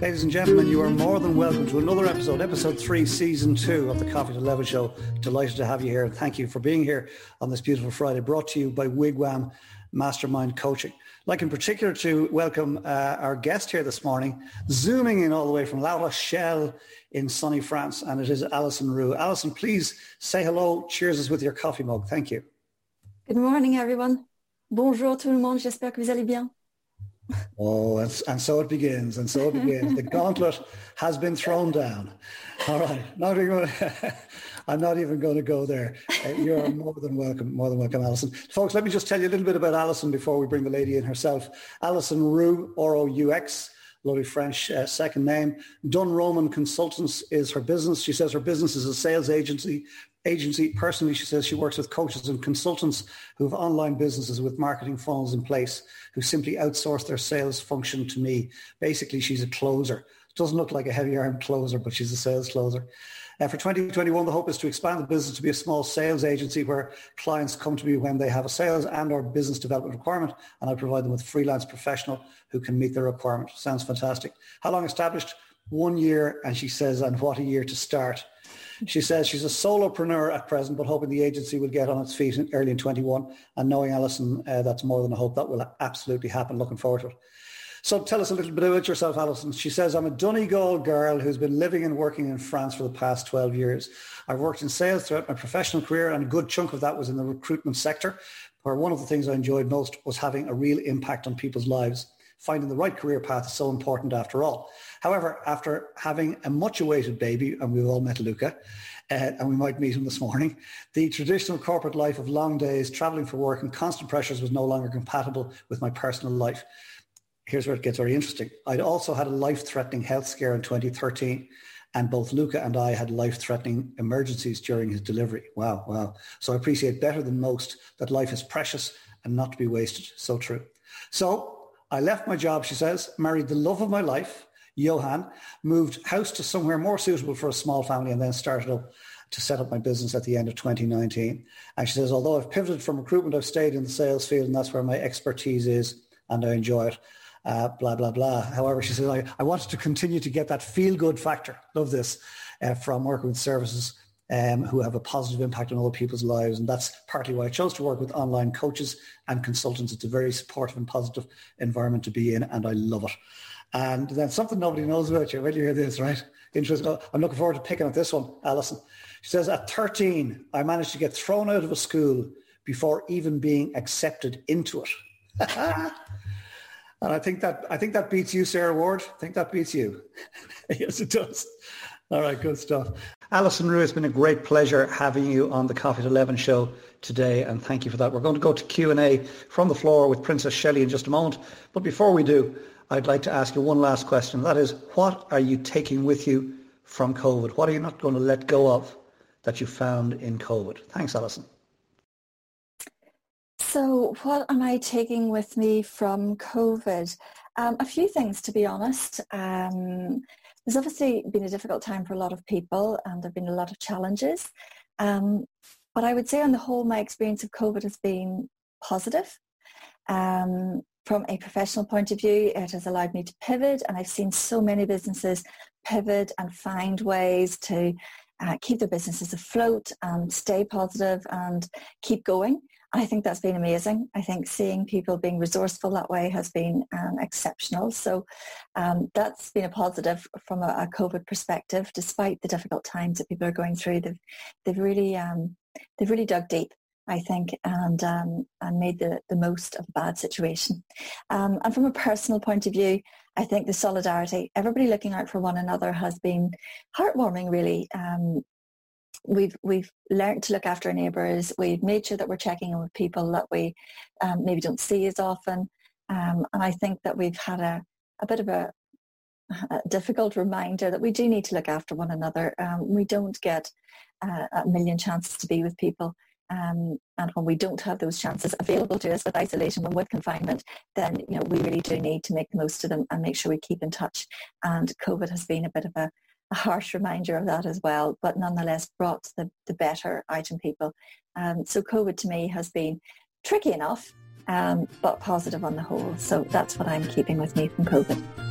gentlemen, you are more than welcome to another episode, episode three, season two of the Coffee to Level Show. Delighted to have you here. Thank you for being here on this beautiful Friday, brought to you by Wigwam Mastermind Coaching. I'd like in particular to welcome uh, our guest here this morning, zooming in all the way from La Rochelle in sunny France, and it is Alison Roux. Alison, please say hello. Cheers us with your coffee mug. Thank you. Good morning, everyone. Bonjour tout le monde. J'espère que vous allez bien. Oh, and, and so it begins, and so it begins. the gauntlet has been thrown down. All right, not even, I'm not even going to go there. Uh, you're more than welcome, more than welcome, Alison. Folks, let me just tell you a little bit about Alison before we bring the lady in herself. Alison Roux, R-O-U-X, lovely French uh, second name. Dunn Roman Consultants is her business. She says her business is a sales agency agency. Personally, she says she works with coaches and consultants who have online businesses with marketing funnels in place who simply outsource their sales function to me. Basically, she's a closer. Doesn't look like a heavy armed closer, but she's a sales closer. Uh, for 2021, the hope is to expand the business to be a small sales agency where clients come to me when they have a sales and or business development requirement, and I provide them with freelance professional who can meet their requirement. Sounds fantastic. How long established? One year, and she says, and what a year to start. She says she's a solopreneur at present, but hoping the agency will get on its feet in, early in 21. And knowing Alison, uh, that's more than a hope. That will absolutely happen. Looking forward to it. So tell us a little bit about yourself, Alison. She says, I'm a Donegal girl who's been living and working in France for the past 12 years. I've worked in sales throughout my professional career and a good chunk of that was in the recruitment sector, where one of the things I enjoyed most was having a real impact on people's lives. Finding the right career path is so important after all. However, after having a much awaited baby, and we've all met Luca, uh, and we might meet him this morning, the traditional corporate life of long days, traveling for work and constant pressures was no longer compatible with my personal life. Here's where it gets very interesting. I'd also had a life-threatening health scare in 2013 and both Luca and I had life-threatening emergencies during his delivery. Wow, wow. So I appreciate better than most that life is precious and not to be wasted. So true. So I left my job, she says, married the love of my life, Johan, moved house to somewhere more suitable for a small family and then started up to set up my business at the end of 2019. And she says, although I've pivoted from recruitment, I've stayed in the sales field and that's where my expertise is and I enjoy it. Uh, blah, blah, blah. However, she says, I, I wanted to continue to get that feel-good factor, love this, uh, from working with services um, who have a positive impact on other people's lives. And that's partly why I chose to work with online coaches and consultants. It's a very supportive and positive environment to be in, and I love it. And then something nobody knows about you. When you hear this, right? Interesting. I'm looking forward to picking up this one, Alison. She says, at 13, I managed to get thrown out of a school before even being accepted into it. and I think that I think that beats you, Sarah Ward. I think that beats you. yes, it does. All right, good stuff. Alison Roux, it's been a great pleasure having you on the Coffee to 11 show today, and thank you for that. We're going to go to Q&A from the floor with Princess Shelley in just a moment. But before we do, I'd like to ask you one last question. That is, what are you taking with you from COVID? What are you not going to let go of that you found in COVID? Thanks, Alison. So what am I taking with me from COVID? Um, a few things, to be honest. Um, there's obviously been a difficult time for a lot of people and there have been a lot of challenges. Um, but I would say on the whole, my experience of COVID has been positive. Um, from a professional point of view, it has allowed me to pivot and I've seen so many businesses pivot and find ways to uh, keep their businesses afloat and stay positive and keep going. I think that's been amazing. I think seeing people being resourceful that way has been um, exceptional. So um, that's been a positive from a, a, COVID perspective, despite the difficult times that people are going through. They've, they've really um, they've really dug deep I think, and um, and made the, the most of a bad situation. Um, and from a personal point of view, I think the solidarity, everybody looking out for one another, has been heartwarming. Really, um, we've we've learned to look after our neighbours. We've made sure that we're checking in with people that we um, maybe don't see as often, um, and I think that we've had a a bit of a a difficult reminder that we do need to look after one another. Um, we don't get uh, a million chances to be with people. Um, and when we don't have those chances available to us with isolation and with confinement, then you know we really do need to make the most of them and make sure we keep in touch. And COVID has been a bit of a, a harsh reminder of that as well, but nonetheless brought the, the better out in people. Um, so COVID to me has been tricky enough, um, but positive on the whole. So that's what I'm keeping with me from COVID.